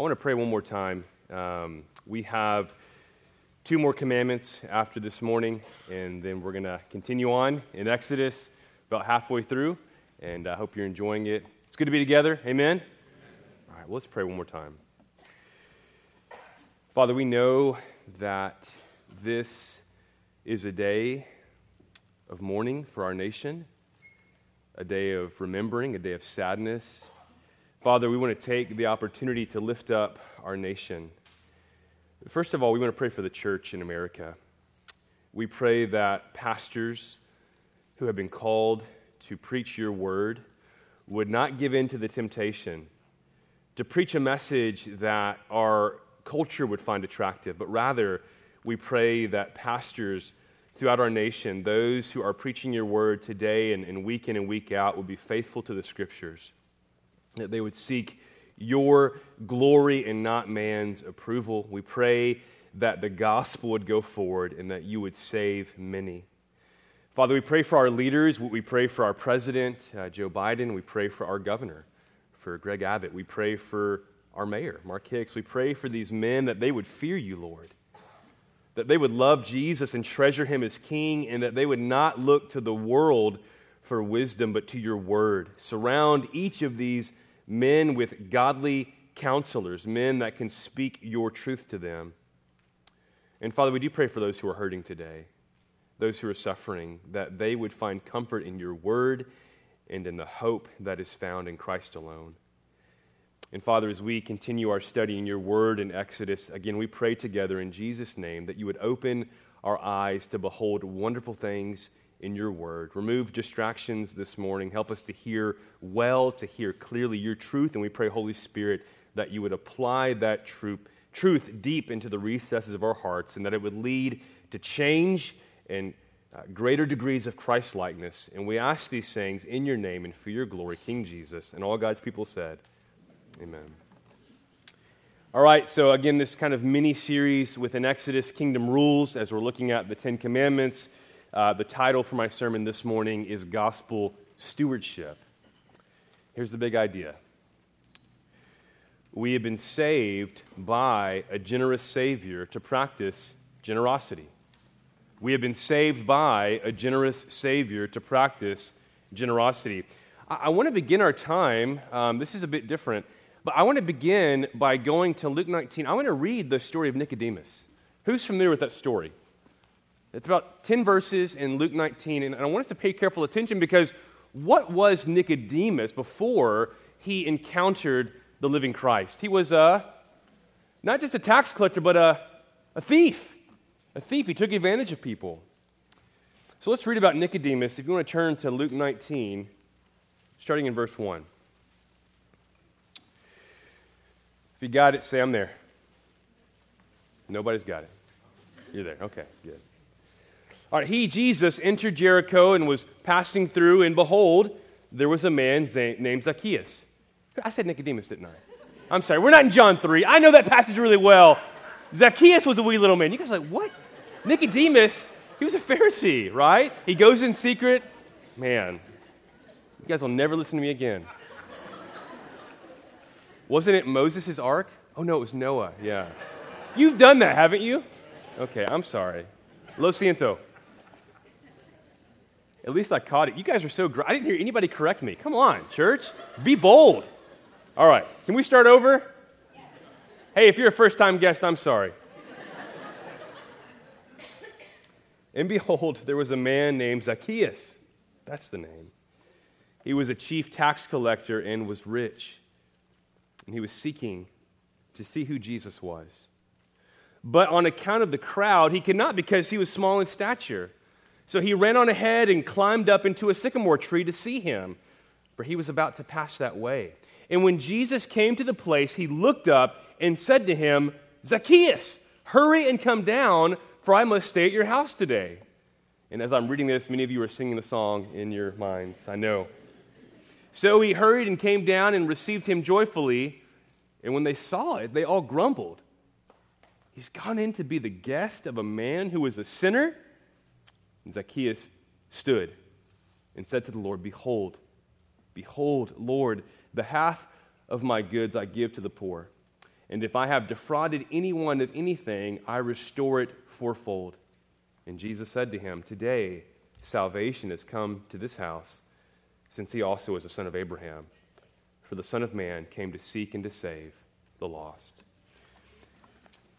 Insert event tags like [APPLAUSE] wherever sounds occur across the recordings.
I want to pray one more time. Um, we have two more commandments after this morning, and then we're going to continue on in Exodus about halfway through, and I hope you're enjoying it. It's good to be together. Amen? All right, well, let's pray one more time. Father, we know that this is a day of mourning for our nation, a day of remembering, a day of sadness Father, we want to take the opportunity to lift up our nation. First of all, we want to pray for the church in America. We pray that pastors who have been called to preach your word would not give in to the temptation to preach a message that our culture would find attractive, but rather we pray that pastors throughout our nation, those who are preaching your word today and, and week in and week out, will be faithful to the scriptures that they would seek your glory and not man's approval. We pray that the gospel would go forward and that you would save many. Father, we pray for our leaders. We pray for our president, uh, Joe Biden. We pray for our governor, for Greg Abbott. We pray for our mayor, Mark Hicks. We pray for these men that they would fear you, Lord, that they would love Jesus and treasure him as king, and that they would not look to the world for wisdom, but to your word. Surround each of these men with godly counselors, men that can speak your truth to them. And Father, we do pray for those who are hurting today, those who are suffering, that they would find comfort in your word and in the hope that is found in Christ alone. And Father, as we continue our study in your word in Exodus, again, we pray together in Jesus' name that you would open our eyes to behold wonderful things in your word. Remove distractions this morning. Help us to hear well, to hear clearly your truth. And we pray, Holy Spirit, that you would apply that truth, truth deep into the recesses of our hearts and that it would lead to change and uh, greater degrees of Christ likeness. And we ask these things in your name and for your glory, King Jesus. And all God's people said, Amen. All right, so again, this kind of mini series within Exodus Kingdom Rules as we're looking at the Ten Commandments. Uh, the title for my sermon this morning is Gospel Stewardship. Here's the big idea we have been saved by a generous Savior to practice generosity. We have been saved by a generous Savior to practice generosity. I, I want to begin our time, um, this is a bit different, but I want to begin by going to Luke 19. I want to read the story of Nicodemus. Who's familiar with that story? It's about 10 verses in Luke 19, and I want us to pay careful attention because what was Nicodemus before he encountered the living Christ? He was a, not just a tax collector, but a, a thief. A thief. He took advantage of people. So let's read about Nicodemus. If you want to turn to Luke 19, starting in verse 1. If you got it, say, I'm there. Nobody's got it. You're there. Okay, good. All right, he, Jesus, entered Jericho and was passing through, and behold, there was a man named Zacchaeus. I said Nicodemus, didn't I? I'm sorry, we're not in John 3. I know that passage really well. Zacchaeus was a wee little man. You guys are like, what? Nicodemus, he was a Pharisee, right? He goes in secret. Man, you guys will never listen to me again. Wasn't it Moses' ark? Oh, no, it was Noah. Yeah. You've done that, haven't you? Okay, I'm sorry. Lo siento. At least I caught it. You guys are so great. I didn't hear anybody correct me. Come on, church. Be bold. All right. Can we start over? Hey, if you're a first time guest, I'm sorry. and behold, there was a man named Zacchaeus. That's the name. He was a chief tax collector and was rich. And he was seeking to see who Jesus was. But on account of the crowd, he could not because he was small in stature. So he ran on ahead and climbed up into a sycamore tree to see him, for he was about to pass that way. And when Jesus came to the place, he looked up and said to him, Zacchaeus, hurry and come down, for I must stay at your house today. And as I'm reading this, many of you are singing the song in your minds, I know. So he hurried and came down and received him joyfully. And when they saw it, they all grumbled. He's gone in to be the guest of a man who is a sinner and Zacchaeus stood and said to the Lord, Behold, behold, Lord, the half of my goods I give to the poor. And if I have defrauded anyone of anything, I restore it fourfold. And Jesus said to him, Today salvation has come to this house, since he also is a son of Abraham. For the Son of Man came to seek and to save the lost.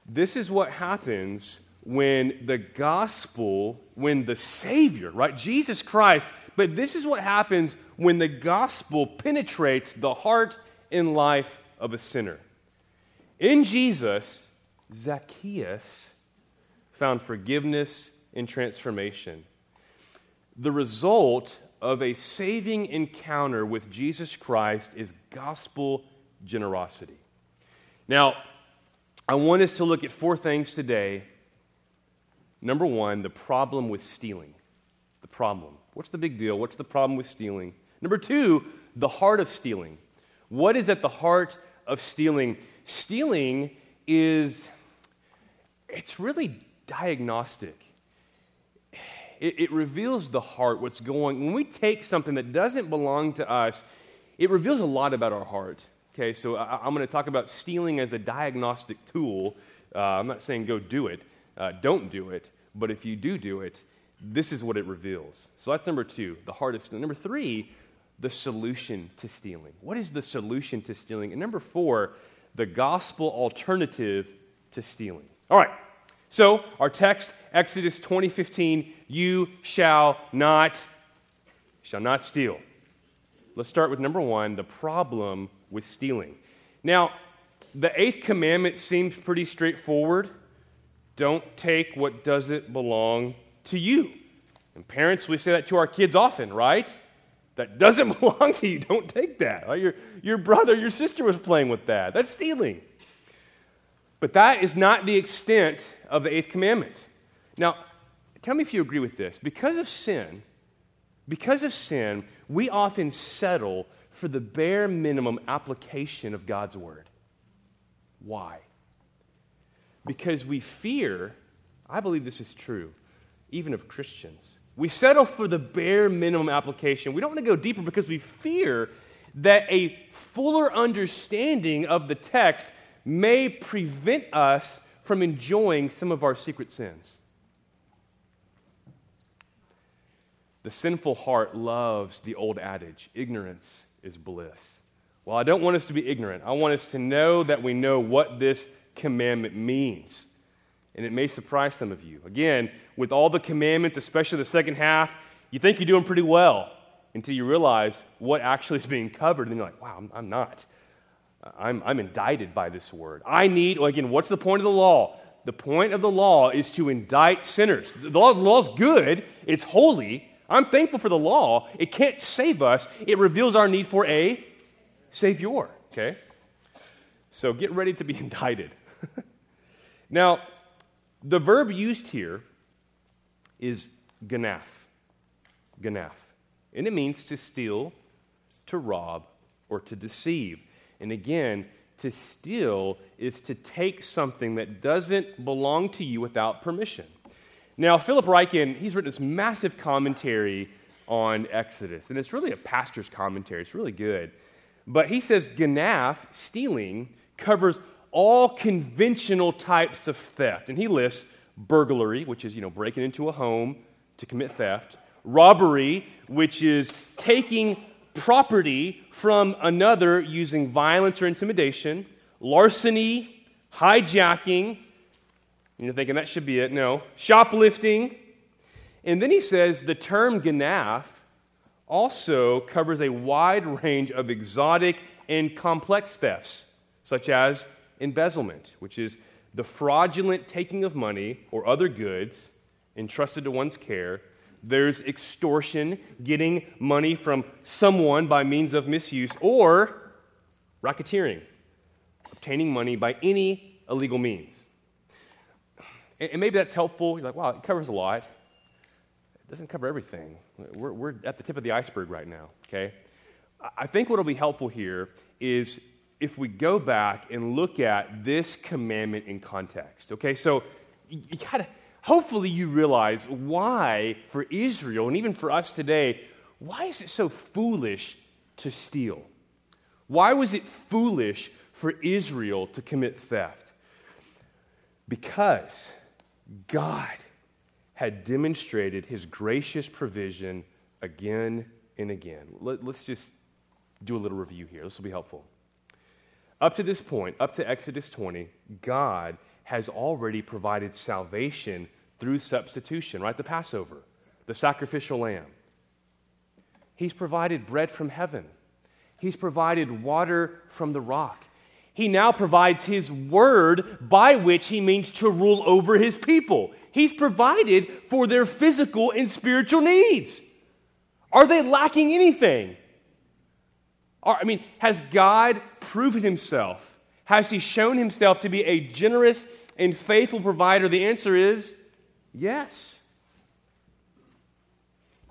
This is what happens when the gospel, when the Savior, right, Jesus Christ, but this is what happens when the gospel penetrates the heart and life of a sinner. In Jesus, Zacchaeus found forgiveness and transformation. The result of a saving encounter with Jesus Christ is gospel generosity. Now, I want us to look at four things today. Number one, the problem with stealing. The problem. What's the big deal? What's the problem with stealing? Number two, the heart of stealing. What is at the heart of stealing? Stealing is, it's really diagnostic. It, it, reveals the heart, what's going. When we take something that doesn't belong to us, it reveals a lot about our heart. Okay, so I, am going to talk about stealing as a diagnostic tool. Uh, I'm not saying go do it, uh, don't do it, but if you do do it, this is what it reveals. So that's number two, the heart of stealing. Number three, the solution to stealing. What is the solution to stealing? And number four, the gospel alternative to stealing. All right. So our text, Exodus 20:15, you shall not shall not steal. Let's start with number one, the problem with stealing. Now, the eighth commandment seems pretty straightforward. Don't take what doesn't belong to you. And parents, we say that to our kids often, right? That doesn't [LAUGHS] belong to you. Don't take that. Your, your brother, your sister was playing with that. That's stealing. But that is not the extent of the eighth commandment. Now, tell me if you agree with this. Because of sin, because of sin, we often settle for the bare minimum application of God's word. Why? Because we fear, I believe this is true, even of Christians. We settle for the bare minimum application. We don't want to go deeper because we fear that a fuller understanding of the text may prevent us from enjoying some of our secret sins. The sinful heart loves the old adage ignorance is bliss. Well, I don't want us to be ignorant. I want us to know that we know what this commandment means and it may surprise some of you. Again, with all the commandments, especially the second half, you think you're doing pretty well until you realize what actually is being covered, and you're like, wow, I'm, I'm not. I'm, I'm indicted by this word. I need, again, what's the point of the law? The point of the law is to indict sinners. The law, the law is good, it's holy. I'm thankful for the law. It can't save us, it reveals our need for a Savior, okay? So get ready to be [LAUGHS] indicted. [LAUGHS] now, the verb used here is ganaf. Ganaf. And it means to steal, to rob, or to deceive. And again, to steal is to take something that doesn't belong to you without permission. Now, Philip Ryken, he's written this massive commentary on Exodus, and it's really a pastor's commentary. It's really good. But he says ganaf, stealing, covers all conventional types of theft. And he lists burglary, which is, you know, breaking into a home to commit theft, robbery, which is taking property from another using violence or intimidation, larceny, hijacking. You're thinking that should be it. No. Shoplifting. And then he says the term ganaf also covers a wide range of exotic and complex thefts, such as embezzlement, which is the fraudulent taking of money or other goods entrusted to one's care. There's extortion, getting money from someone by means of misuse, or racketeering, obtaining money by any illegal means. And maybe that's helpful. You're like, wow, it covers a lot. It doesn't cover everything. We're, we're at the tip of the iceberg right now, okay? I think what will be helpful here is if we go back and look at this commandment in context. Okay, so you, gotta, hopefully, you realize why for Israel and even for us today, why is it so foolish to steal? Why was it foolish for Israel to commit theft? Because God had demonstrated his gracious provision again and again. Let, us just do a little review here. This will be helpful. Up to this point, up to Exodus 20, God has already provided salvation through substitution, right? The Passover, the sacrificial lamb. He's provided bread from heaven. He's provided water from the rock. He now provides his word by which he means to rule over his people. He's provided for their physical and spiritual needs. Are they lacking anything? I mean, has God proven himself? Has he shown himself to be a generous and faithful provider? The answer is yes.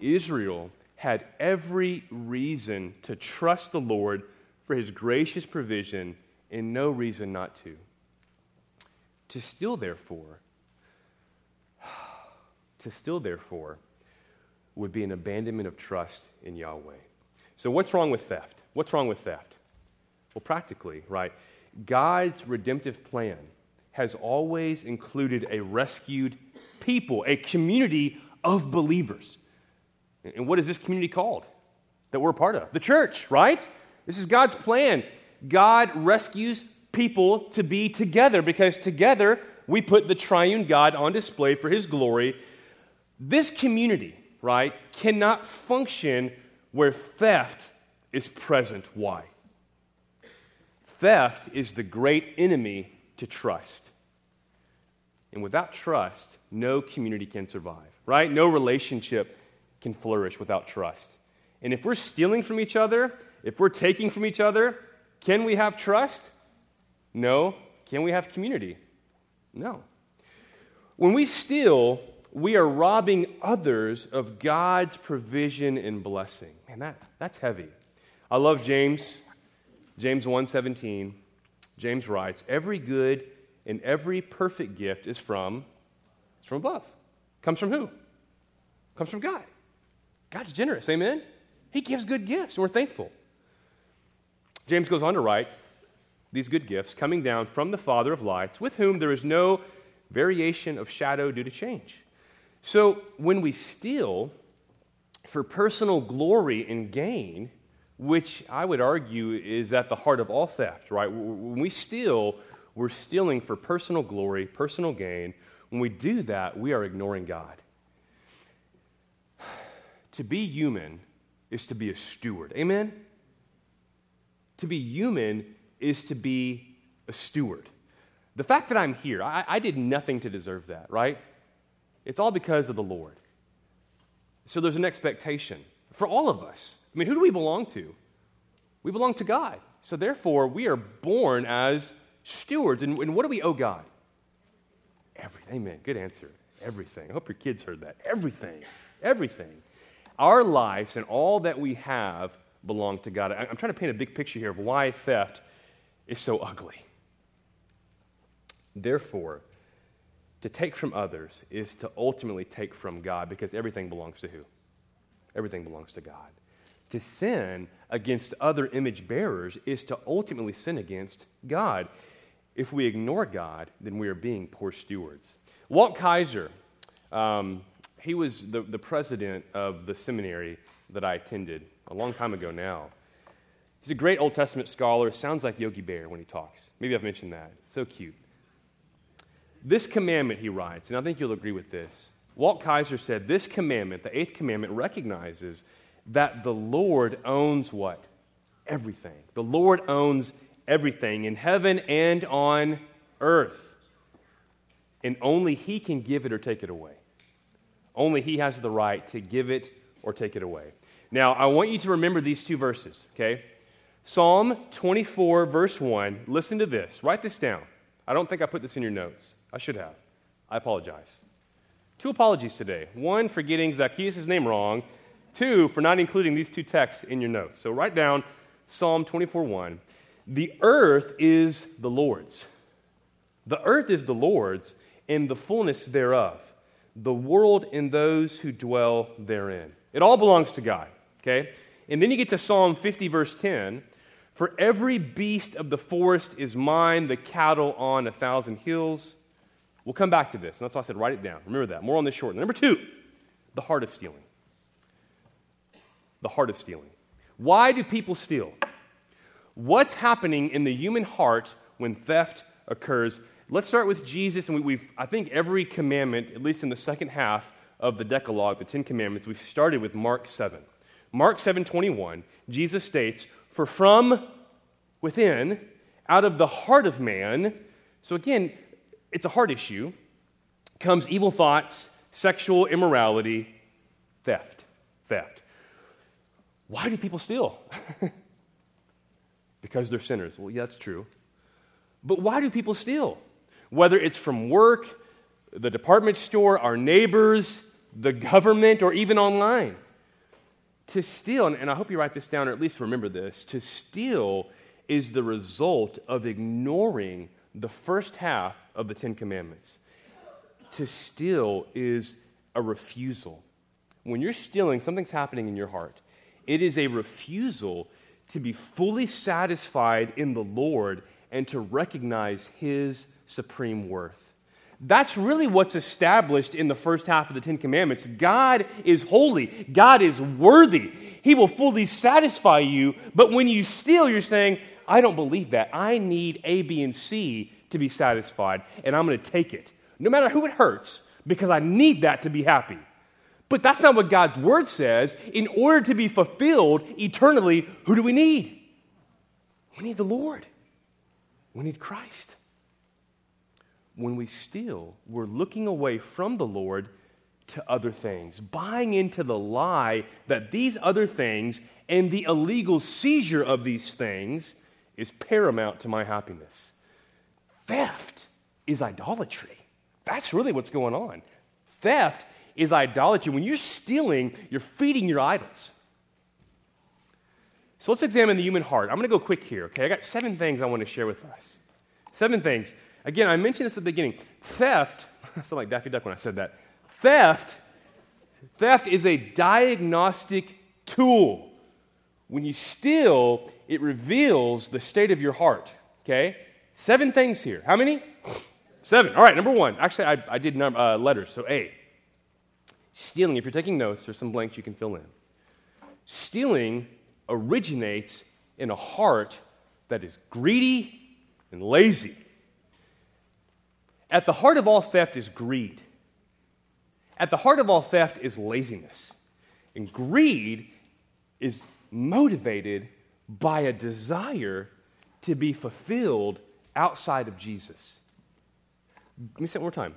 Israel had every reason to trust the Lord for his gracious provision and no reason not to. To still, therefore, [SIGHS] to still, therefore, would be an abandonment of trust in Yahweh. So, what's wrong with theft? What's wrong with theft? Well, practically, right? God's redemptive plan has always included a rescued people, a community of believers. And what is this community called that we're a part of? The church, right? This is God's plan. God rescues people to be together because together we put the triune God on display for his glory. This community, right, cannot function where theft is present. Why? Theft is the great enemy to trust. And without trust, no community can survive, right? No relationship can flourish without trust. And if we're stealing from each other, if we're taking from each other, can we have trust? No. Can we have community? No. When we steal, we are robbing others of God's provision and blessing. Man, that, that's heavy. I love James, James 1:17. James writes, "Every good and every perfect gift is from it's from above. Comes from who? Comes from God. God's generous, amen? He gives good gifts, and we're thankful. James goes on to write these good gifts coming down from the Father of lights, with whom there is no variation of shadow due to change. So when we steal for personal glory and gain, which I would argue is at the heart of all theft, right? When we steal, we're stealing for personal glory, personal gain. When we do that, we are ignoring God. [SIGHS] To be human is to be a steward. Amen? To be human is to be a steward. The fact that I'm here, I, I, did nothing to deserve that, right? It's all because of the Lord. So there's an expectation for all of us. I mean, who do we belong to? We belong to God. So therefore, we are born as stewards. And, and what do we owe God? Everything. Amen. Good answer. Everything. I hope your kids heard that. Everything. Everything. Our lives and all that we have belong to God. I'm trying to paint a big picture here of why theft is so ugly. Therefore, to take from others is to ultimately take from God because everything belongs to who? Everything belongs to God. To sin against other image bearers is to ultimately sin against God. If we ignore God, then we are being poor stewards. Walt Kaiser, um, he was the, the president of the seminary that I attended a long time ago now. He's a great Old Testament scholar. Sounds like Yogi Bear when he talks. Maybe I've mentioned that. It's so cute. This commandment, he writes, and I think you'll agree with this. Walt Kaiser said, This commandment, the eighth commandment, recognizes that the Lord owns what? Everything. The Lord owns everything in heaven and on earth. And only He can give it or take it away. Only He has the right to give it or take it away. Now, I want you to remember these two verses, okay? Psalm 24, verse 1. Listen to this. Write this down. I don't think I put this in your notes. I should have. I apologize. Two apologies today. One for getting Zacchaeus' name wrong. Two for not including these two texts in your notes. So write down Psalm 24, 1. The earth is the Lord's. The earth is the Lord's and the fullness thereof, the world and those who dwell therein. It all belongs to God, okay? And then you get to Psalm 50, verse 10. For every beast of the forest is mine, the cattle on a thousand hills. We'll come back to this. And that's why I said write it down. Remember that. More on this short. Number two, the heart of stealing. The heart of stealing. Why do people steal? What's happening in the human heart when theft occurs? Let's start with Jesus, and we, have I think every commandment, at least in the second half of the Decalogue, the Ten Commandments, we've started with Mark 7. Mark 7 21, Jesus states, For from within, out of the heart of man, so again, it's a heart issue, comes evil thoughts, sexual immorality, theft. Theft. Why do people steal? [LAUGHS] because they're sinners. Well, yeah, that's true. But why do people steal? Whether it's from work, the department store, our neighbors, the government, or even online. To steal, and I hope you write this down or at least remember this to steal is the result of ignoring the first half of the Ten Commandments. To steal is a refusal. When you're stealing, something's happening in your heart. It is a refusal to be fully satisfied in the Lord and to recognize His supreme worth. That's really what's established in the first half of the Ten Commandments. God is holy, God is worthy. He will fully satisfy you, but when you steal, you're saying, I don't believe that. I need A, B, and C to be satisfied, and I'm going to take it, no matter who it hurts, because I need that to be happy. But that's not what God's word says. In order to be fulfilled eternally, who do we need? We need the Lord. We need Christ. When we steal, we're looking away from the Lord to other things, buying into the lie that these other things and the illegal seizure of these things is paramount to my happiness. Theft is idolatry. That's really what's going on. Theft is idolatry. When you're stealing, you're feeding your idols. So let's examine the human heart. I'm going to go quick here, okay? I got seven things I want to share with us. Seven things. Again, I mentioned this at the beginning. Theft, [LAUGHS] I sound like Daffy Duck when I said that. Theft, theft is a diagnostic tool. When you steal, it reveals the state of your heart, okay? Seven things here. How many? Seven. All right, number one. Actually, I, I did num- uh, letters, so A. Stealing, if you're taking notes, there's some blanks you can fill in. Stealing originates in a heart that is greedy and lazy. At the heart of all theft is greed. At the heart of all theft is laziness. And greed is motivated by a desire to be fulfilled outside of Jesus. Let me say it one more time.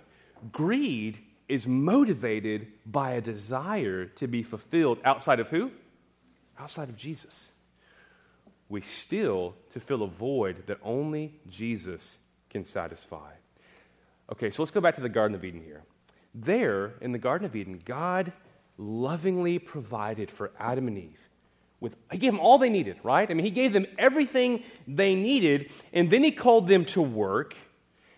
Greed is motivated by a desire to be fulfilled outside of who? Outside of Jesus. We still to fill a void that only Jesus can satisfy. Okay, so let's go back to the Garden of Eden here. There, in the Garden of Eden, God lovingly provided for Adam and Eve with he gave them all they needed, right? I mean, he gave them everything they needed, and then he called them to work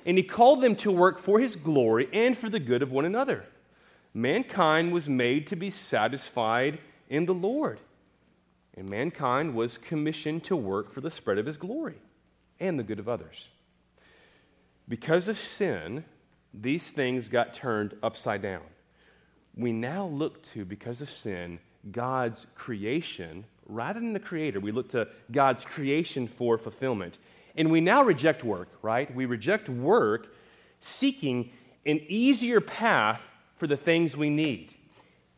and he called them to work for his glory and for the good of one another. Mankind was made to be satisfied in the Lord, and mankind was commissioned to work for the spread of his glory and the good of others. Because of sin, these things got turned upside down. We now look to, because of sin, God's creation rather than the creator. We look to God's creation for fulfillment. And we now reject work, right? We reject work seeking an easier path for the things we need,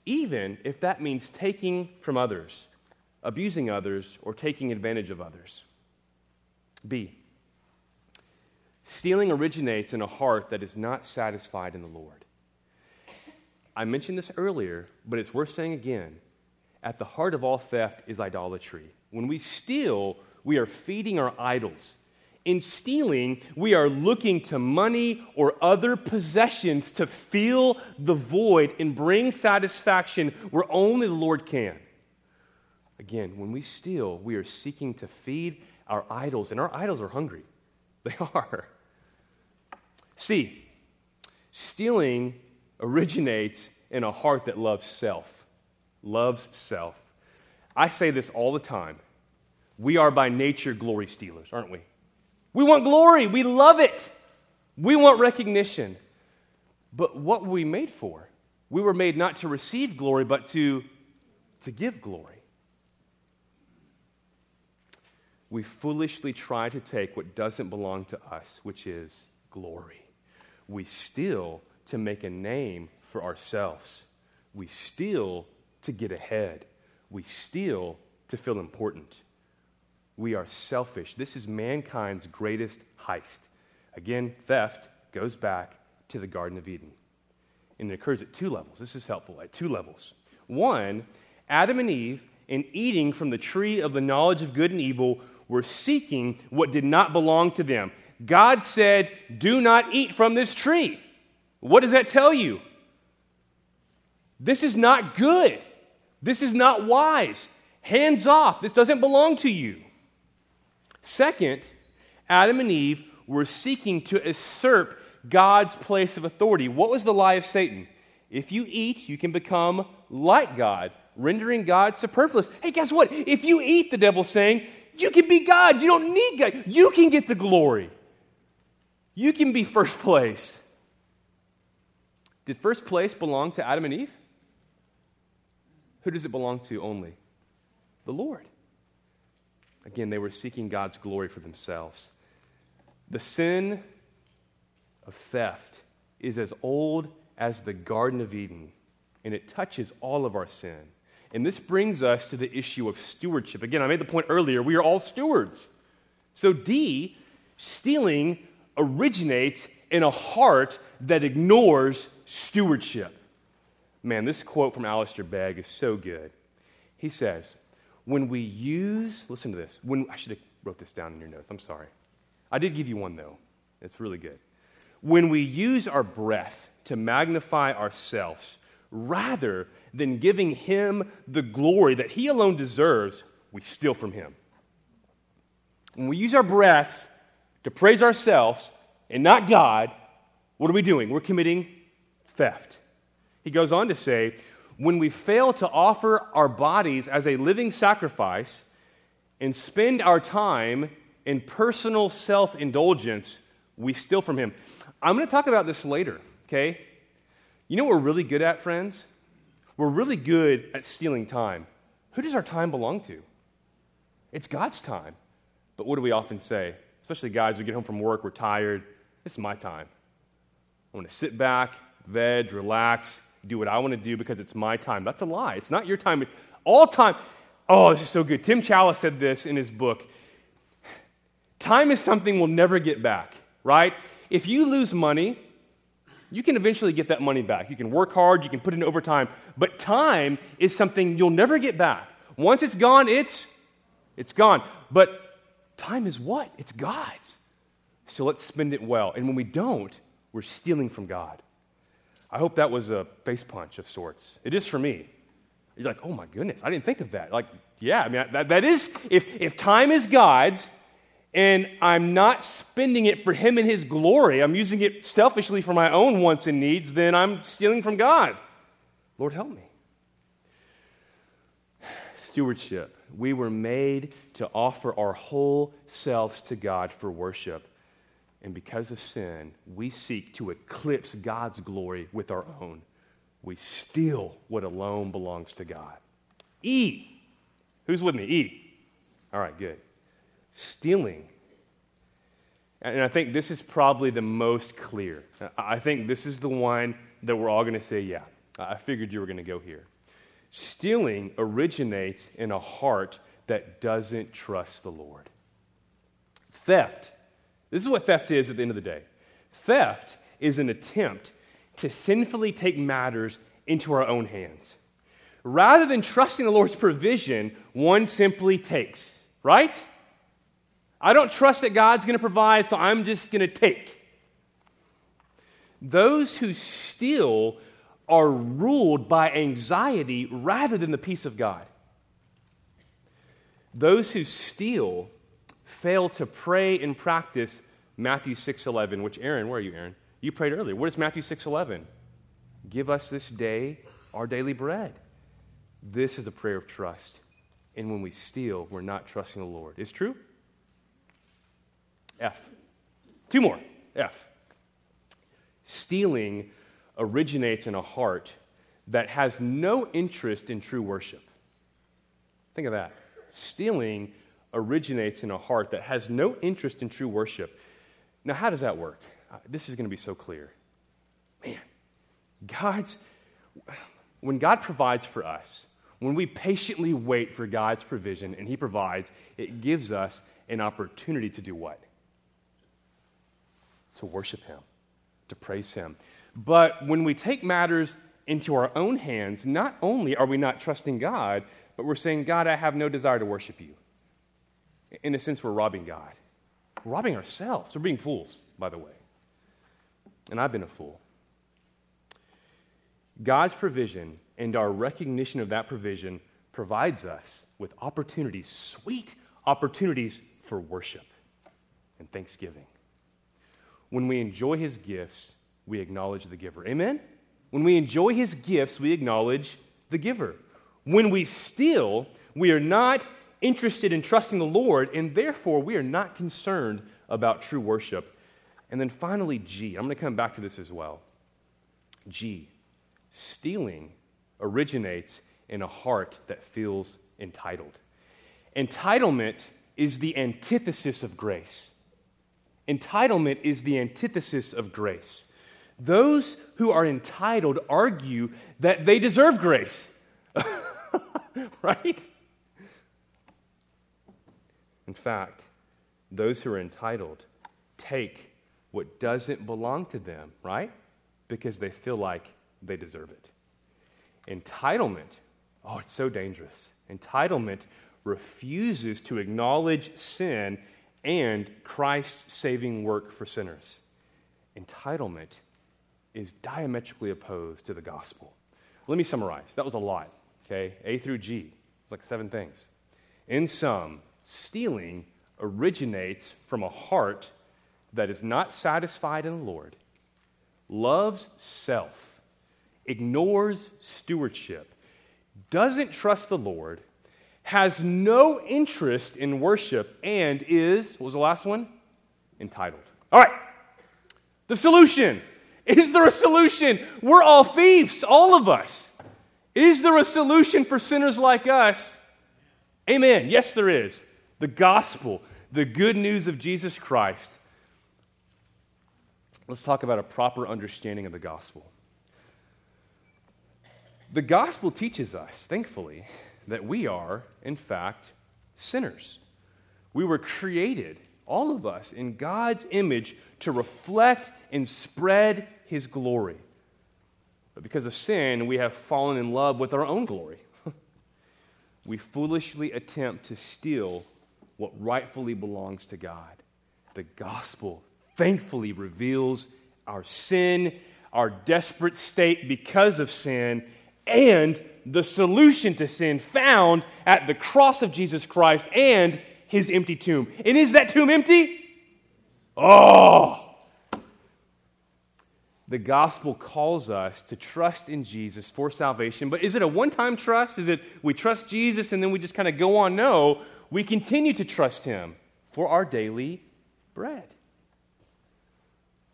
even if that means taking from others, abusing others, or taking advantage of others. B. Stealing originates in a heart that is not satisfied in the Lord. I mentioned this earlier, but it's worth saying again. At the heart of all theft is idolatry. When we steal, we are feeding our idols. In stealing, we are looking to money or other possessions to fill the void and bring satisfaction where only the Lord can. Again, when we steal, we are seeking to feed our idols, and our idols are hungry. [LAUGHS] They are. See, stealing originates in a heart that loves self. Loves self. I say this all the time We are by nature glory stealers, aren't we? We want glory. We love it. We want recognition. But what were we made for? We were made not to receive glory, but to, to give glory. We foolishly try to take what doesn't belong to us, which is glory. We steal to make a name for ourselves. We steal to get ahead. We steal to feel important. We are selfish. This is mankind's greatest heist. Again, theft goes back to the Garden of Eden. And it occurs at two levels. This is helpful at two levels. One, Adam and Eve, in eating from the tree of the knowledge of good and evil, were seeking what did not belong to them. God said, Do not eat from this tree. What does that tell you? This is not good. This is not wise. Hands off. This doesn't belong to you. Second, Adam and Eve were seeking to usurp God's place of authority. What was the lie of Satan? If you eat, you can become like God, rendering God superfluous. Hey, guess what? If you eat, the devil's saying, you can be God. You don't need God. You can get the glory. You can be first place. Did first place belong to Adam and Eve? Who does it belong to only? The Lord. Again, they were seeking God's glory for themselves. The sin of theft is as old as the Garden of Eden, and it touches all of our sin. And this brings us to the issue of stewardship. Again, I made the point earlier we are all stewards. So, D, stealing originates in a heart that ignores stewardship. Man, this quote from Alistair Begg is so good. He says, When we use, listen to this. When, I should have wrote this down in your notes. I'm sorry. I did give you one, though. It's really good. When we use our breath to magnify ourselves rather than giving him the glory that he alone deserves, we steal from him. When we use our breaths to praise ourselves and not God, what are we doing? We're committing theft. He goes on to say, when we fail to offer our bodies as a living sacrifice and spend our time in personal self indulgence, we steal from Him. I'm going to talk about this later, okay? You know what we're really good at, friends? We're really good at stealing time. Who does our time belong to? It's God's time. But what do we often say? Especially guys, we get home from work, we're tired. This is my time. I want to sit back, veg, relax, do what I want to do because it's my time. That's a lie. It's not your time. All time. Oh, this is so good. Tim Challies said this in his book. Time is something we'll never get back, right? If you lose money, you can eventually get that money back. You can work hard, you can put in overtime, but time is something you'll never get back. Once it's gone, it's it's gone. But time is what? It's God's. So let's spend it well. And when we don't, we're stealing from God. I hope that was a face punch of sorts. It is for me. You're like, oh my goodness, I didn't think of that. Like, yeah, I mean, that, that is, if, if time is God's and I'm not spending it for Him and His glory, I'm using it selfishly for my own wants and needs, then I'm stealing from God. Lord, help me. Stewardship. We were made to offer our whole selves to God for worship. And because of sin, we seek to eclipse God's glory with our own. We steal what alone belongs to God. E. Who's with me? E. All right, good. Stealing. And I think this is probably the most clear. I think this is the one that we're all going to say, yeah, I figured you were going to go here. Stealing originates in a heart that doesn't trust the Lord. Theft this is what theft is at the end of the day theft is an attempt to sinfully take matters into our own hands. Rather than trusting the Lord's provision, one simply takes, right? I don't trust that God's going to provide, so I'm just going to take. Those who steal are ruled by anxiety rather than the peace of God. Those who steal fail to pray and practice Matthew 6:11, which Aaron, where are you, Aaron? You prayed earlier. What is Matthew 6:11? Give us this day our daily bread. This is a prayer of trust. And when we steal, we're not trusting the Lord. Is true? F. Two more. F. Stealing originates in a heart that has no interest in true worship. Think of that. Stealing originates in a heart that has no interest in true worship. Now, how does that work? Uh, this is going to be so clear. Man, God's, when God provides for us, when we patiently wait for God's provision and He provides, it gives us an opportunity to do what? To worship Him, to praise Him. But when we take matters into our own hands, not only are we not trusting God, but we're saying, God, I have no desire to worship you. In a sense, we're robbing God. We're robbing ourselves. We're being fools, by the way. And I've been a fool. God's provision and our recognition of that provision provides us with opportunities, sweet opportunities for worship and thanksgiving. When we enjoy his gifts, we acknowledge the giver. Amen? When we enjoy his gifts, we acknowledge the giver. When we steal, we are not interested in trusting the Lord, and therefore we are not concerned about true worship. And then finally, G. I'm going to come back to this as well. G. Stealing originates in a heart that feels entitled. Entitlement is the antithesis of grace. Entitlement is the antithesis of grace. Those who are entitled argue that they deserve grace. [LAUGHS] right? In fact, those who are entitled take what doesn't belong to them, right? Because they feel like they deserve it. Entitlement, oh, it's so dangerous. Entitlement refuses to acknowledge sin and Christ's saving work for sinners. Entitlement is diametrically opposed to the gospel. Let me summarize. That was a lot, okay? A through G. It's like seven things. In sum, stealing originates from a heart that is not satisfied in the Lord, loves self, ignores stewardship, doesn't trust the Lord, has no interest in worship, and is, what was the last one? Entitled. All right. The solution. Is there a solution? We're all thieves, all of us. Is there a solution for sinners like us? Amen. Yes, there is. The gospel, the good news of Jesus Christ. Let's talk about a proper understanding of the gospel. The gospel teaches us, thankfully, that we are, in fact, sinners. We were created, all of us, in God's image to reflect and spread his glory. But because of sin, we have fallen in love with our own glory. [LAUGHS] we foolishly attempt to steal what rightfully belongs to God. The gospel thankfully reveals our sin, our desperate state because of sin, and the solution to sin found at the cross of Jesus Christ and his empty tomb. And is that tomb empty? Oh! The gospel calls us to trust in Jesus for salvation, but is it a one time trust? Is it we trust Jesus and then we just kind of go on? No, we continue to trust him for our daily bread.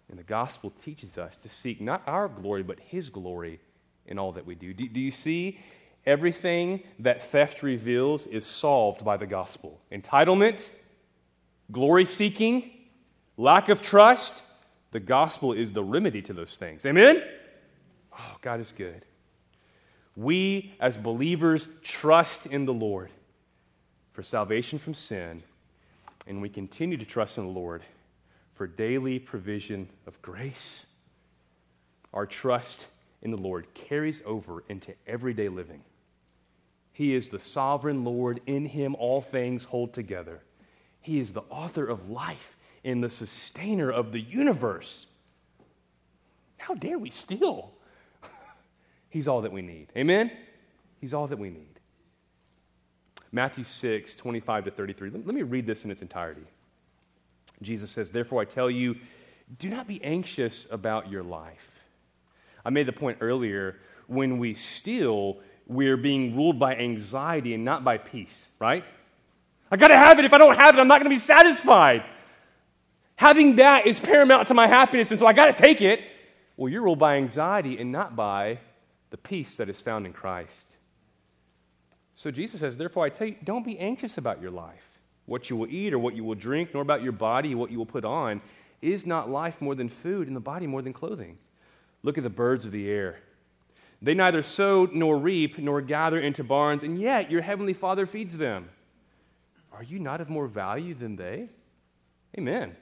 And the gospel teaches us to seek not our glory, but his glory in all that we do. Do, do you see? Everything that theft reveals is solved by the gospel entitlement, glory seeking, lack of trust. The gospel is the remedy to those things. Amen? Oh, God is good. We, as believers, trust in the Lord for salvation from sin, and we continue to trust in the Lord for daily provision of grace. Our trust in the Lord carries over into everyday living. He is the sovereign Lord. In him, all things hold together. He is the author of life and the sustainer of the universe. How dare we steal? [LAUGHS] He's all that we need. Amen? He's all that we need. Matthew 6, 25 to 33. Let me read this in its entirety. Jesus says, Therefore, I tell you, do not be anxious about your life. I made the point earlier when we steal, we're being ruled by anxiety and not by peace, right? I gotta have it. If I don't have it, I'm not gonna be satisfied. Having that is paramount to my happiness, and so I gotta take it. Well, you're ruled by anxiety and not by the peace that is found in Christ. So Jesus says, Therefore, I tell you, don't be anxious about your life, what you will eat or what you will drink, nor about your body, what you will put on. Is not life more than food, and the body more than clothing? Look at the birds of the air. They neither sow nor reap nor gather into barns, and yet your heavenly Father feeds them. Are you not of more value than they? Amen.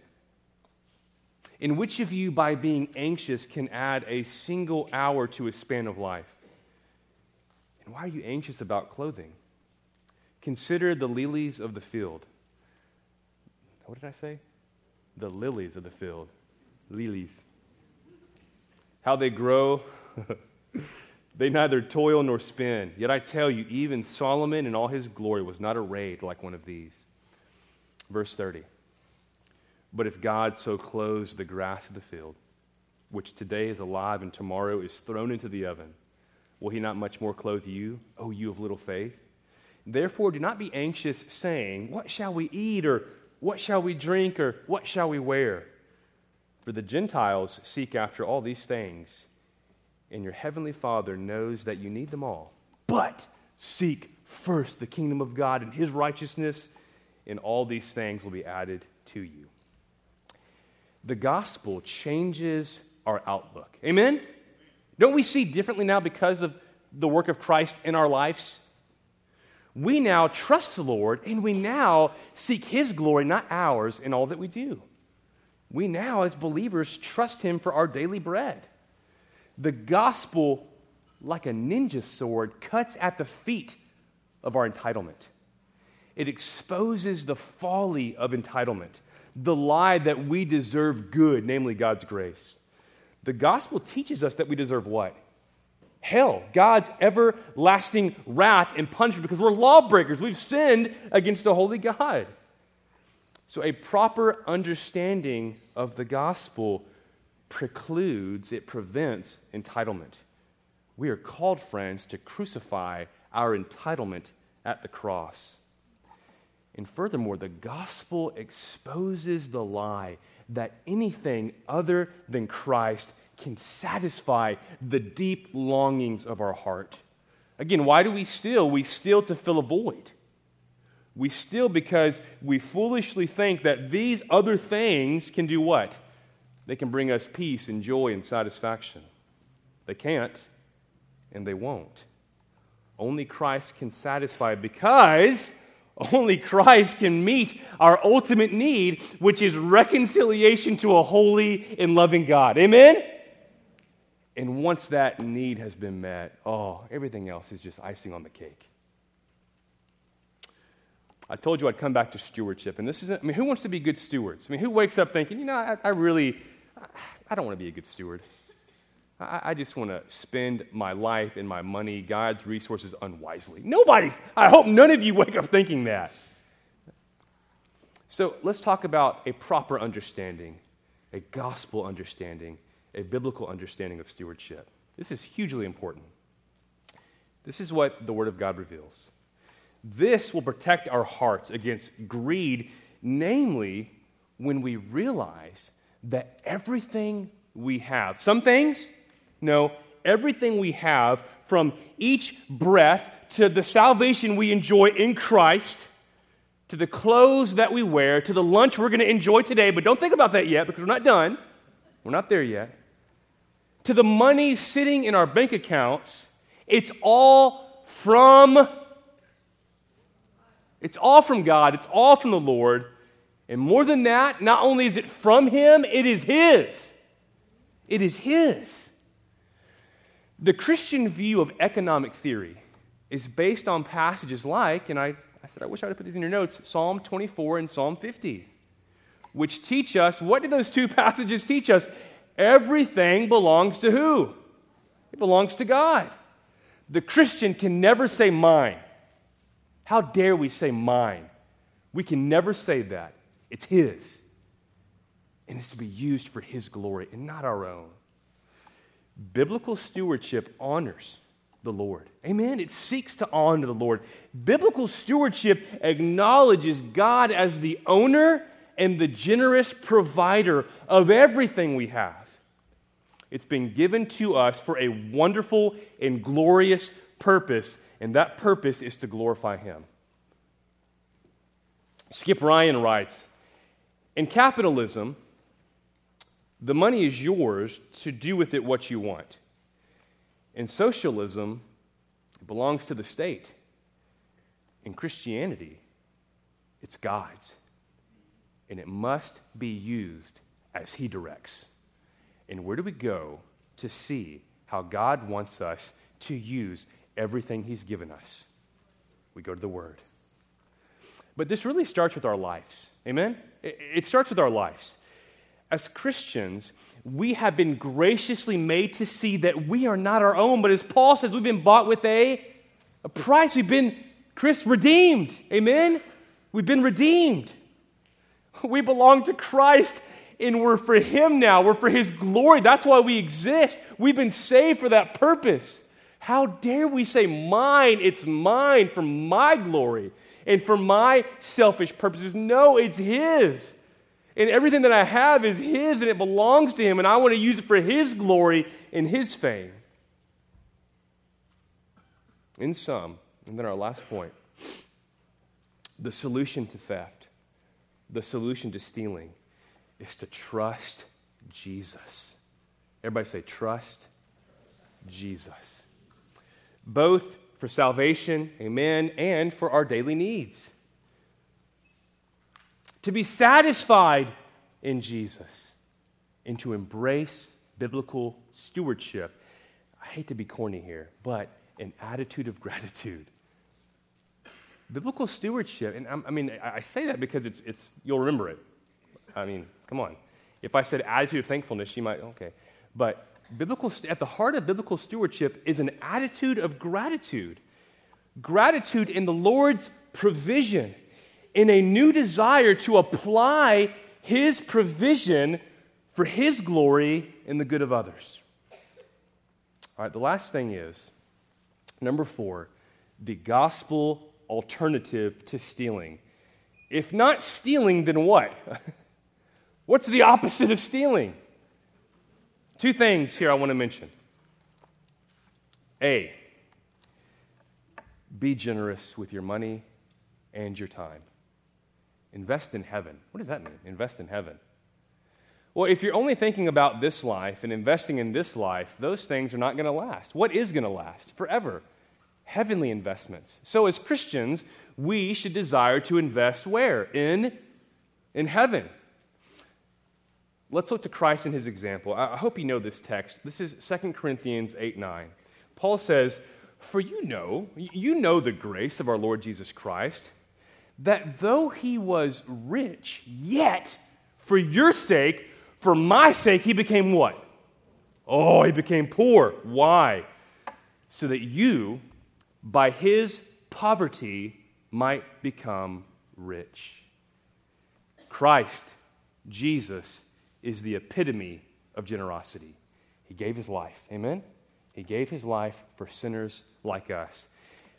In which of you, by being anxious, can add a single hour to a span of life? Why are you anxious about clothing? Consider the lilies of the field. What did I say? The lilies of the field. Lilies. How they grow. [LAUGHS] they neither toil nor spin. Yet I tell you, even Solomon in all his glory was not arrayed like one of these. Verse 30. But if God so clothes the grass of the field, which today is alive and tomorrow is thrown into the oven, will he not much more clothe you, O you of little faith? Therefore, do not be anxious, saying, What shall we eat, or what shall we drink, or what shall we wear? For the Gentiles seek after all these things, and your heavenly Father knows that you need them all. But seek first the kingdom of God and his righteousness, and all these things will be added to you. The gospel changes our outlook. Amen? Don't we see differently now because of the work of Christ in our lives? We now trust the Lord and we now seek His glory, not ours, in all that we do. We now, as believers, trust Him for our daily bread. The gospel, like a ninja sword, cuts at the feet of our entitlement. It exposes the folly of entitlement, the lie that we deserve good, namely God's grace. The gospel teaches us that we deserve what? Hell, God's everlasting wrath and punishment because we're lawbreakers. We've sinned against a holy God. So, a proper understanding of the gospel precludes, it prevents entitlement. We are called, friends, to crucify our entitlement at the cross. And furthermore, the gospel exposes the lie that anything other than Christ can satisfy the deep longings of our heart. Again, why do we steal? We steal to fill a void. We steal because we foolishly think that these other things can do what? They can bring us peace and joy and satisfaction. They can't, and they won't. Only Christ can satisfy because only Christ can meet our ultimate need, which is reconciliation to a holy and loving God. Amen? And once that need has been met, oh, everything else is just icing on the cake. I told you I'd come back to stewardship. And this is, I mean, who wants to be good stewards? I mean, who wakes up thinking, you know, I, I really, I don't want to be a good steward. I, just want to spend my life and my money, God's resources unwisely. Nobody, I hope none of you wake up thinking that. So let's talk about a proper understanding, a gospel understanding, a biblical understanding of stewardship. This is hugely important. This is what the Word of God reveals. This will protect our hearts against greed, namely when we realize that everything we have, some things, no, everything we have, from each breath to the salvation we enjoy in Christ, to the clothes that we wear, to the lunch we're going to enjoy today, but don't think about that yet because we're not done. We're not there yet. To the money sitting in our bank accounts, it's all from it's all from God, it's all from the Lord. And more than that, not only is it from Him, it is His. It is His. The Christian view of economic theory is based on passages like, and I, I said, I wish I would have put these in your notes Psalm 24 and Psalm 50, which teach us what do those two [LAUGHS] passages teach us? Everything belongs to who? It belongs to God. The Christian can never say mine. How dare we say mine? We can never say that. It's His. And it's to be used for His glory and not our own. Biblical stewardship honors the Lord. Amen. It seeks to honor the Lord. Biblical stewardship acknowledges God as the owner and the generous provider of everything we have. It's been given to us for a wonderful and glorious purpose, and that purpose is to glorify Him. Skip Ryan writes In capitalism, the money is yours to do with it what you want. In socialism, it belongs to the state. In Christianity, it's God's. And it must be used as He directs. And where do we go to see how God wants us to use everything He's given us? We go to the Word. But this really starts with our lives. Amen? It starts with our lives. As Christians, we have been graciously made to see that we are not our own, but as Paul says, we've been bought with a, a price. We've been, Chris, redeemed. Amen? We've been redeemed. We belong to Christ and we're for Him now. We're for His glory. That's why we exist. We've been saved for that purpose. How dare we say, Mine, it's mine for my glory and for my selfish purposes? No, it's His. And everything that I have is His and it belongs to Him, and I want to use it for His glory and His fame. In sum, and then our last point the solution to theft, the solution to stealing, is to trust Jesus. Everybody say, trust Jesus. Both for salvation, amen, and for our daily needs to be satisfied in Jesus, and to embrace biblical stewardship. I hate to be corny here, but an attitude of gratitude. Biblical stewardship, and I mean, I say that because it's, it's, you'll remember it. I mean, come on. If I said attitude of thankfulness, you might, okay. But biblical, at the heart of biblical stewardship is an attitude of gratitude. Gratitude in the Lord's provision in a new desire to apply His provision for His glory and the good of others. All right, the last thing is number four, the gospel alternative to stealing. If not stealing, then what? [LAUGHS] What's the opposite of stealing? Two things here I want to mention. A, be generous with your money and your time. Invest in heaven. What does that mean? Invest in heaven. Well, if you're only thinking about this life and investing in this life, those things are not going to last. What is going to last? Forever. Heavenly investments. So, as Christians, we should desire to invest where? In, in heaven. Let's look to Christ and his example. I hope you know this text. This is 2 Corinthians 8 9. Paul says, For you know, you know the grace of our Lord Jesus Christ that though he was rich, yet for your sake, for my sake, he became what? Oh, he became poor. Why? So that you, by his poverty, might become rich. Christ, Jesus, is the epitome of generosity. He gave his life. Amen? He gave his life for sinners like us.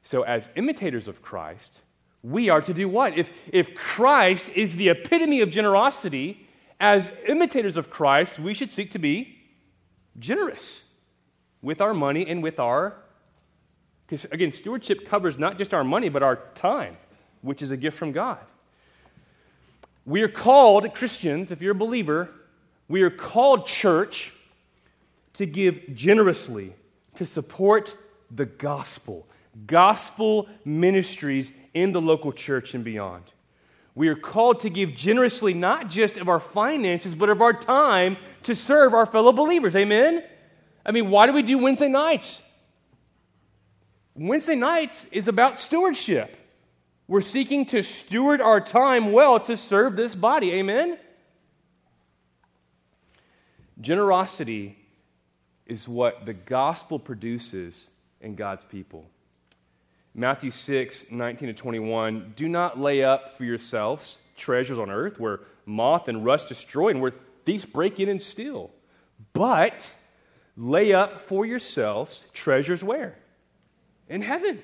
So, as imitators of Christ, we are to do what? If, if Christ is the epitome of generosity, as imitators of Christ, we should seek to be generous with our money and with our, because again, stewardship covers not just our money, but our time, which is a gift from God. We are called, Christians, if you're a believer, we are called, church, to give generously to support the gospel, gospel ministries in the local church and beyond. We are called to give generously, not just of our finances, but of our time to serve our fellow believers. Amen? I mean, why do we do Wednesday nights? Wednesday nights is about stewardship. We're seeking to steward our time well to serve this body. Amen? Generosity is what the gospel produces in God's people. Matthew 6, 19 to 21. Do not lay up for yourselves treasures on earth where moth and rust destroy and where thieves break in and steal. But lay up for yourselves treasures where? in heaven,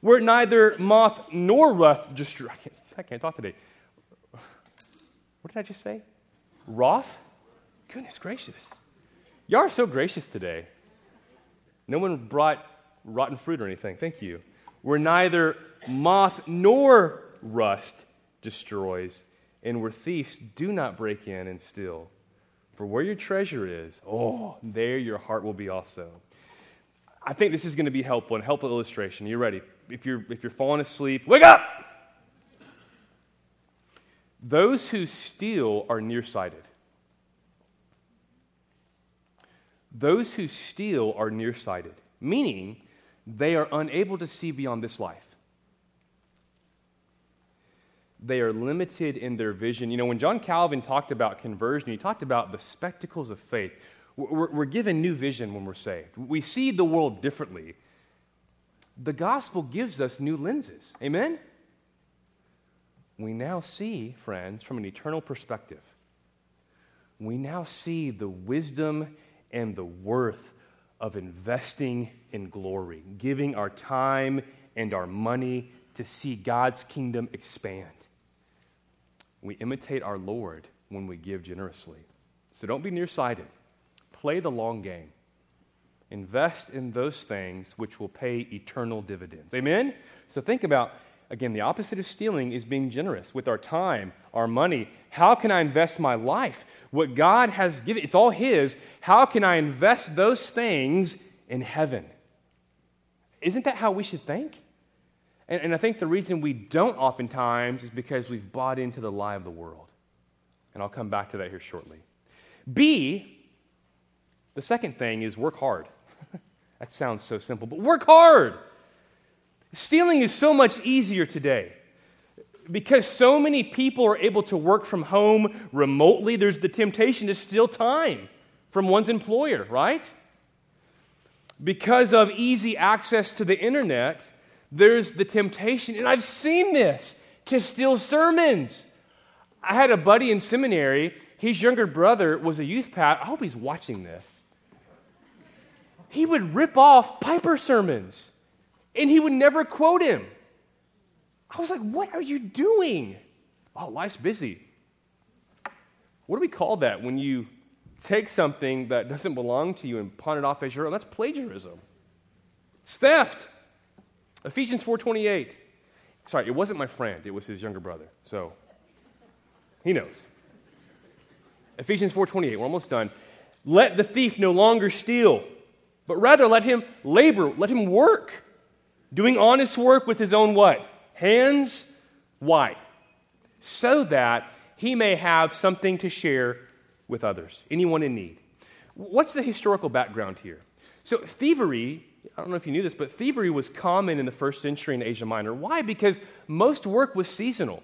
where neither moth nor rust destroy. I can't, I can't talk today. What did I just say? Roth? Goodness gracious. Y'all are so gracious today. No one brought rotten fruit or anything. Thank you. Where neither moth nor rust destroys, and where thieves do not break in and steal. For where your treasure is, oh, there your heart will be also. I think this is going to be helpful and helpful illustration. You ready? If you're, if you're falling asleep, wake up! Those who steal are nearsighted. Those who steal are nearsighted, meaning they are unable to see beyond this life. They are limited in their vision. You know, when John Calvin talked about conversion, he talked about the spectacles of faith. We're, we're given new vision when we're saved, we see the world differently. The gospel gives us new lenses. Amen? We now see, friends, from an eternal perspective. We now see the wisdom and the worth of investing in glory, giving our time and our money to see God's kingdom expand. We imitate our Lord when we give generously. So don't be nearsighted. Play the long game. Invest in those things which will pay eternal dividends. Amen? So think about, again, the opposite of stealing is being generous with our time, our money. How can I invest my life? What God has given, it's all His. How can I invest those things in heaven? Isn't that how we should think? And, and I think the reason we don't oftentimes is because we've bought into the lie of the world. And I'll come back to that here shortly. B, the second thing is work hard. [LAUGHS] that sounds so simple, but work hard. Stealing is so much easier today because so many people are able to work from home remotely, there's the temptation to steal time from one's employer, right? Because of easy access to the internet, there's the temptation, and I've seen this, to steal sermons. I had a buddy in seminary, his younger brother was a youth pastor. I hope he's watching this. He would rip off Piper sermons, and he would never quote him. I was like, What are you doing? Oh, life's busy. What do we call that when you take something that doesn't belong to you and pawn it off as your own? That's plagiarism. It's theft. Ephesians 4:28. Sorry, it wasn't my friend, it was his younger brother. So he knows. Ephesians 4:28. We're almost done. Let the thief no longer steal, but rather let him labor, let him work, doing honest work with his own what? Hands. Why? So that he may have something to share with others, anyone in need. What's the historical background here? So, thievery I don't know if you knew this, but thievery was common in the first century in Asia Minor. Why? Because most work was seasonal.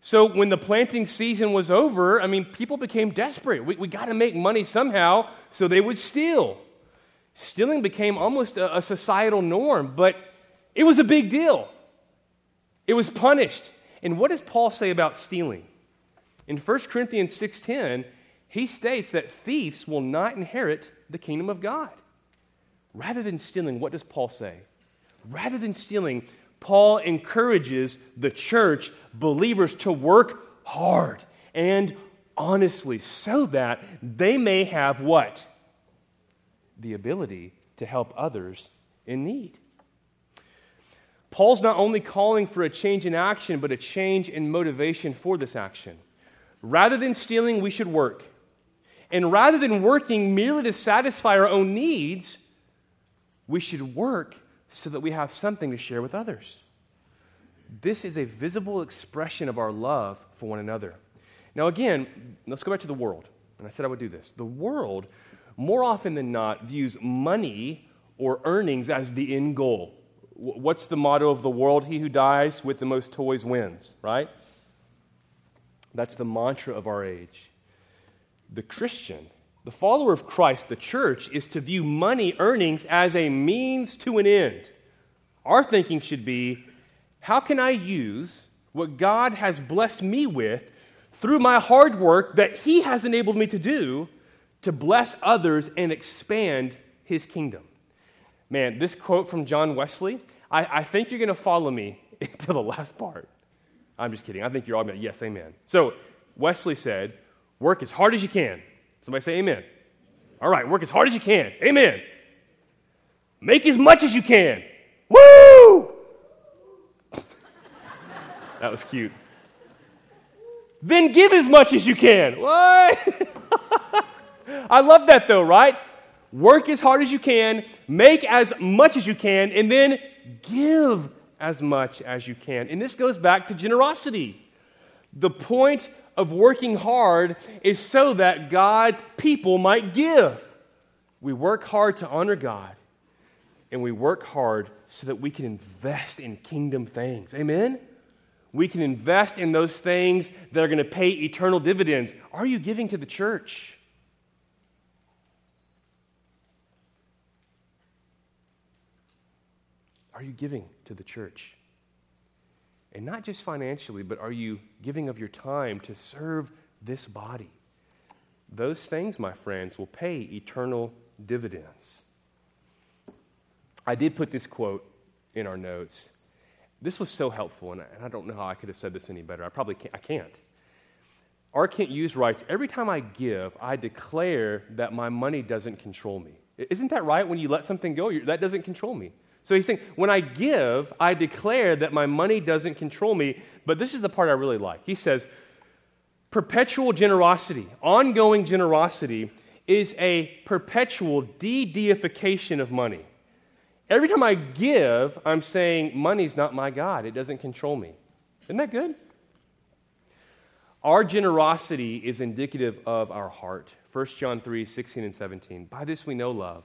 So when the planting season was over, I mean, people became desperate. We, we got to make money somehow, so they would steal. Stealing became almost a, a societal norm, but it was a big deal. It was punished. And what does Paul say about stealing? In 1 Corinthians 6:10, he states that thieves will not inherit the kingdom of God. Rather than stealing, what does Paul say? Rather than stealing, Paul encourages the church, believers, to work hard and honestly so that they may have what? The ability to help others in need. Paul's not only calling for a change in action, but a change in motivation for this action. Rather than stealing, we should work. And rather than working merely to satisfy our own needs, we should work so that we have something to share with others. This is a visible expression of our love for one another. Now, again, let's go back to the world. And I said I would do this. The world, more often than not, views money or earnings as the end goal. What's the motto of the world? He who dies with the most toys wins, right? That's the mantra of our age. The Christian the follower of Christ, the church, is to view money earnings as a means to an end. Our thinking should be how can I use what God has blessed me with through my hard work that He has enabled me to do to bless others and expand His kingdom? Man, this quote from John Wesley, I, I think you're going to follow me [LAUGHS] to the last part. I'm just kidding. I think you're all going to, yes, amen. So, Wesley said, work as hard as you can. Somebody say amen. All right, work as hard as you can. Amen. Make as much as you can. Woo! [LAUGHS] that was cute. Then give as much as you can. What? [LAUGHS] I love that though, right? Work as hard as you can, make as much as you can, and then give as much as you can. And this goes back to generosity. The point of working hard is so that God's people might give. We work hard to honor God, and we work hard so that we can invest in kingdom things. Amen? We can invest in those things that are going to pay eternal dividends. Are you giving to the church? Are you giving to the church? And not just financially, but are you giving of your time to serve this body? Those things, my friends, will pay eternal dividends. I did put this quote in our notes. This was so helpful, and I, and I don't know how I could have said this any better. I probably can't. I can't. R. Kent Hughes writes Every time I give, I declare that my money doesn't control me. Isn't that right? When you let something go, that doesn't control me. So he's saying, when I give, I declare that my money doesn't control me. But this is the part I really like. He says, perpetual generosity, ongoing generosity, is a perpetual de deification of money. Every time I give, I'm saying, money's not my God. It doesn't control me. Isn't that good? Our generosity is indicative of our heart. 1 John 3 16 and 17. By this we know love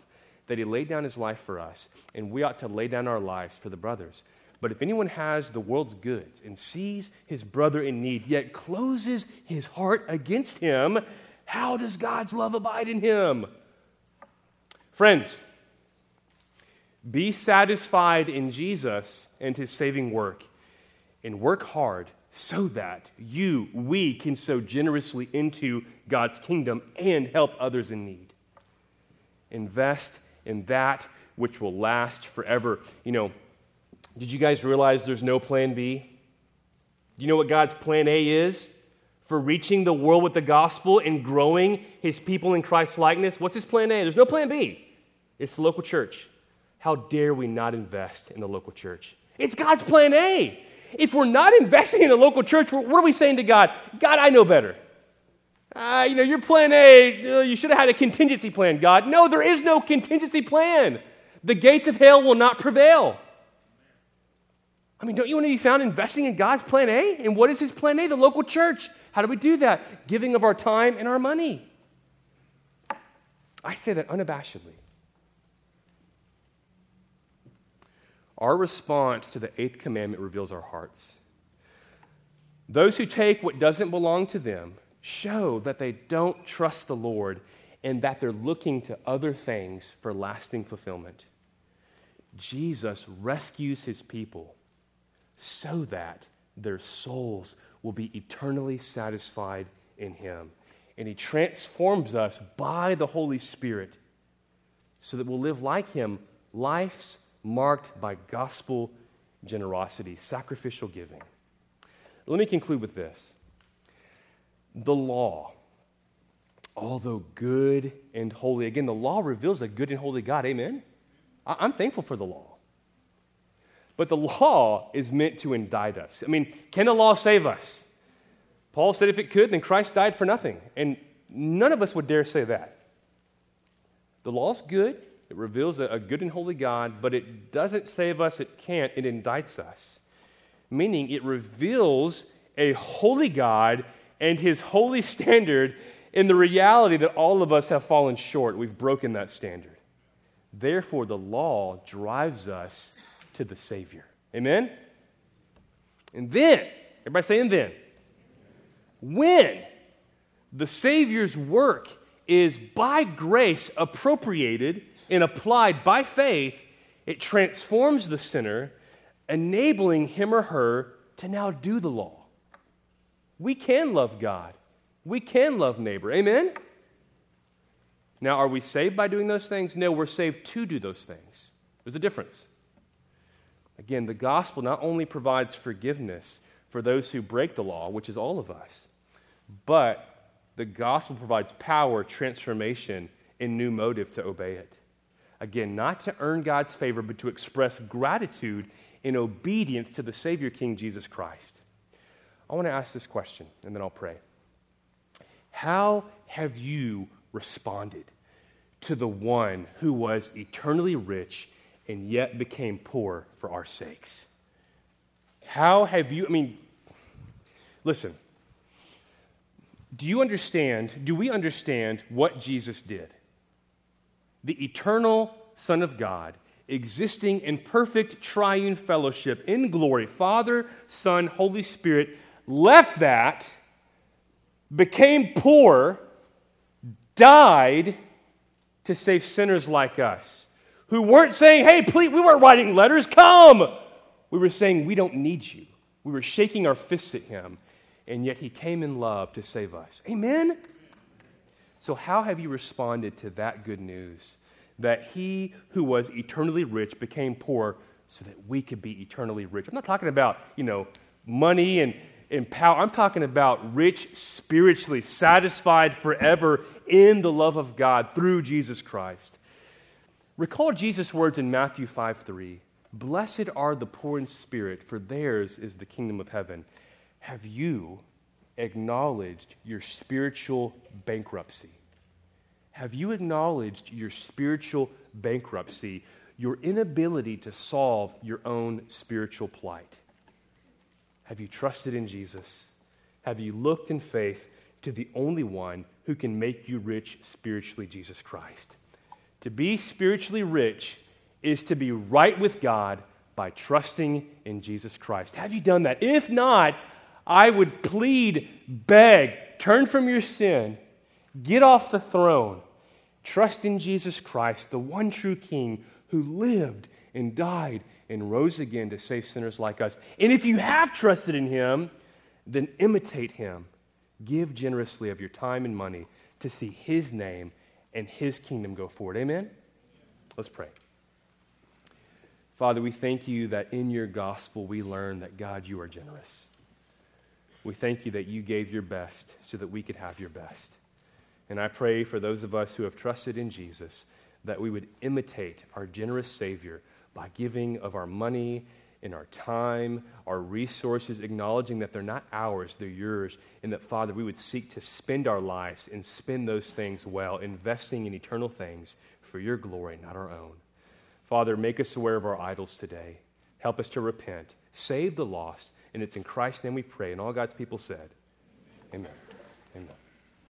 that he laid down his life for us, and we ought to lay down our lives for the brothers. But if anyone has the world's goods and sees his brother in need, yet closes his heart against him, how does God's love abide in him? Friends, be satisfied in Jesus and his saving work, and work hard so that you, we, can sow generously into God's kingdom and help others in need. Invest in that which will last forever. You know, did you guys realize there's no plan B? Do you know what God's plan A is for reaching the world with the gospel and growing his people in Christ's likeness? What's his plan A? There's no plan B. It's the local church. How dare we not invest in the local church? It's God's plan A. If we're not investing in the local church, what are we saying to God? God, I know better. Uh, you know, your plan A, uh, you should have had a contingency plan, God. No, there is no contingency plan. The gates of hell will not prevail. I mean, don't you want to be found investing in God's plan A? And what is his plan A? The local church. How do we do that? Giving of our time and our money. I say that unabashedly. Our response to the eighth commandment reveals our hearts. Those who take what doesn't belong to them show that they don't trust the Lord and that they're looking to other things for lasting fulfillment. Jesus rescues his people so that their souls will be eternally satisfied in him. And he transforms us by the Holy Spirit so that we'll live like him, lives marked by gospel generosity, sacrificial giving. Let me conclude with this the law, although good and holy, again, the law reveals a good and holy God. Amen? I'm thankful for the law. But the law is meant to indict us. I mean, can the law save us? Paul said if it could, then Christ died for nothing. And none of us would dare say that. The law's good, it reveals a, good and holy God, but it doesn't save us, it can't, it indicts us. Meaning, it reveals a holy God and his holy standard in the reality that all of us have fallen short. We've broken that standard. Therefore, the law drives us to the Savior. Amen? And then, everybody saying then, when the Savior's work is by grace appropriated and applied by faith, it transforms the sinner, enabling him or her to now do the law. We can love God. We can love neighbor. Amen? Now, are we saved by doing those things? No, we're saved to do those things. There's a difference. Again, the gospel not only provides forgiveness for those who break the law, which is all of us, but the gospel provides power, transformation, and new motive to obey it. Again, not to earn God's favor, but to express gratitude in obedience to the Savior King Jesus Christ. I want to ask this question, and then I'll pray. How have you responded to the one who was eternally rich and yet became poor for our sakes? How have you, I mean, listen, do you understand, do we understand what Jesus did? The eternal Son of God, existing in perfect triune fellowship in glory, Father, Son, Holy Spirit, left that, became poor, died to save sinners like us who weren't saying, hey, please, we weren't writing letters, come. We were saying, we don't need you. We were shaking our fists at him, and yet he came in love to save us. Amen? So, how have you responded to that good news? That he who was eternally rich became poor so that we could be eternally rich. I'm not talking about, you know, money and, power. I'm talking about rich spiritually, satisfied forever in the love of God through Jesus Christ. Recall Jesus' words in Matthew 5 3. Blessed are the poor in spirit, for theirs is the kingdom of heaven. Have you acknowledged your spiritual bankruptcy? Have you acknowledged your spiritual bankruptcy, your inability to solve your own spiritual plight? Have you trusted in Jesus? Have you looked in faith to the only one who can make you rich spiritually, Jesus Christ? To be spiritually rich is to be right with God by trusting in Jesus Christ. Have you done that? If not, I would plead, beg, turn from your sin, get off the throne, trust in Jesus Christ, the one true King who lived and died and rose again to save sinners like us. And if you have trusted in him, then imitate him. Give generously of your time and money to see his name and his kingdom go forward. Amen? Let's pray. Father, we thank you that in your gospel we learn that, God, you are generous. We thank you that you gave your best so that we could have your best. And I pray for those of us who have trusted in Jesus that we would imitate our generous Savior by giving of our money in our time, our resources, acknowledging that they're not ours, they're yours, and that, Father, we would seek to spend our lives and spend those things well, investing in eternal things for your glory, not our own. Father, make us aware of our idols today. Help us to repent. Save the lost. And it's in Christ's name we pray. And all God's people said, Amen.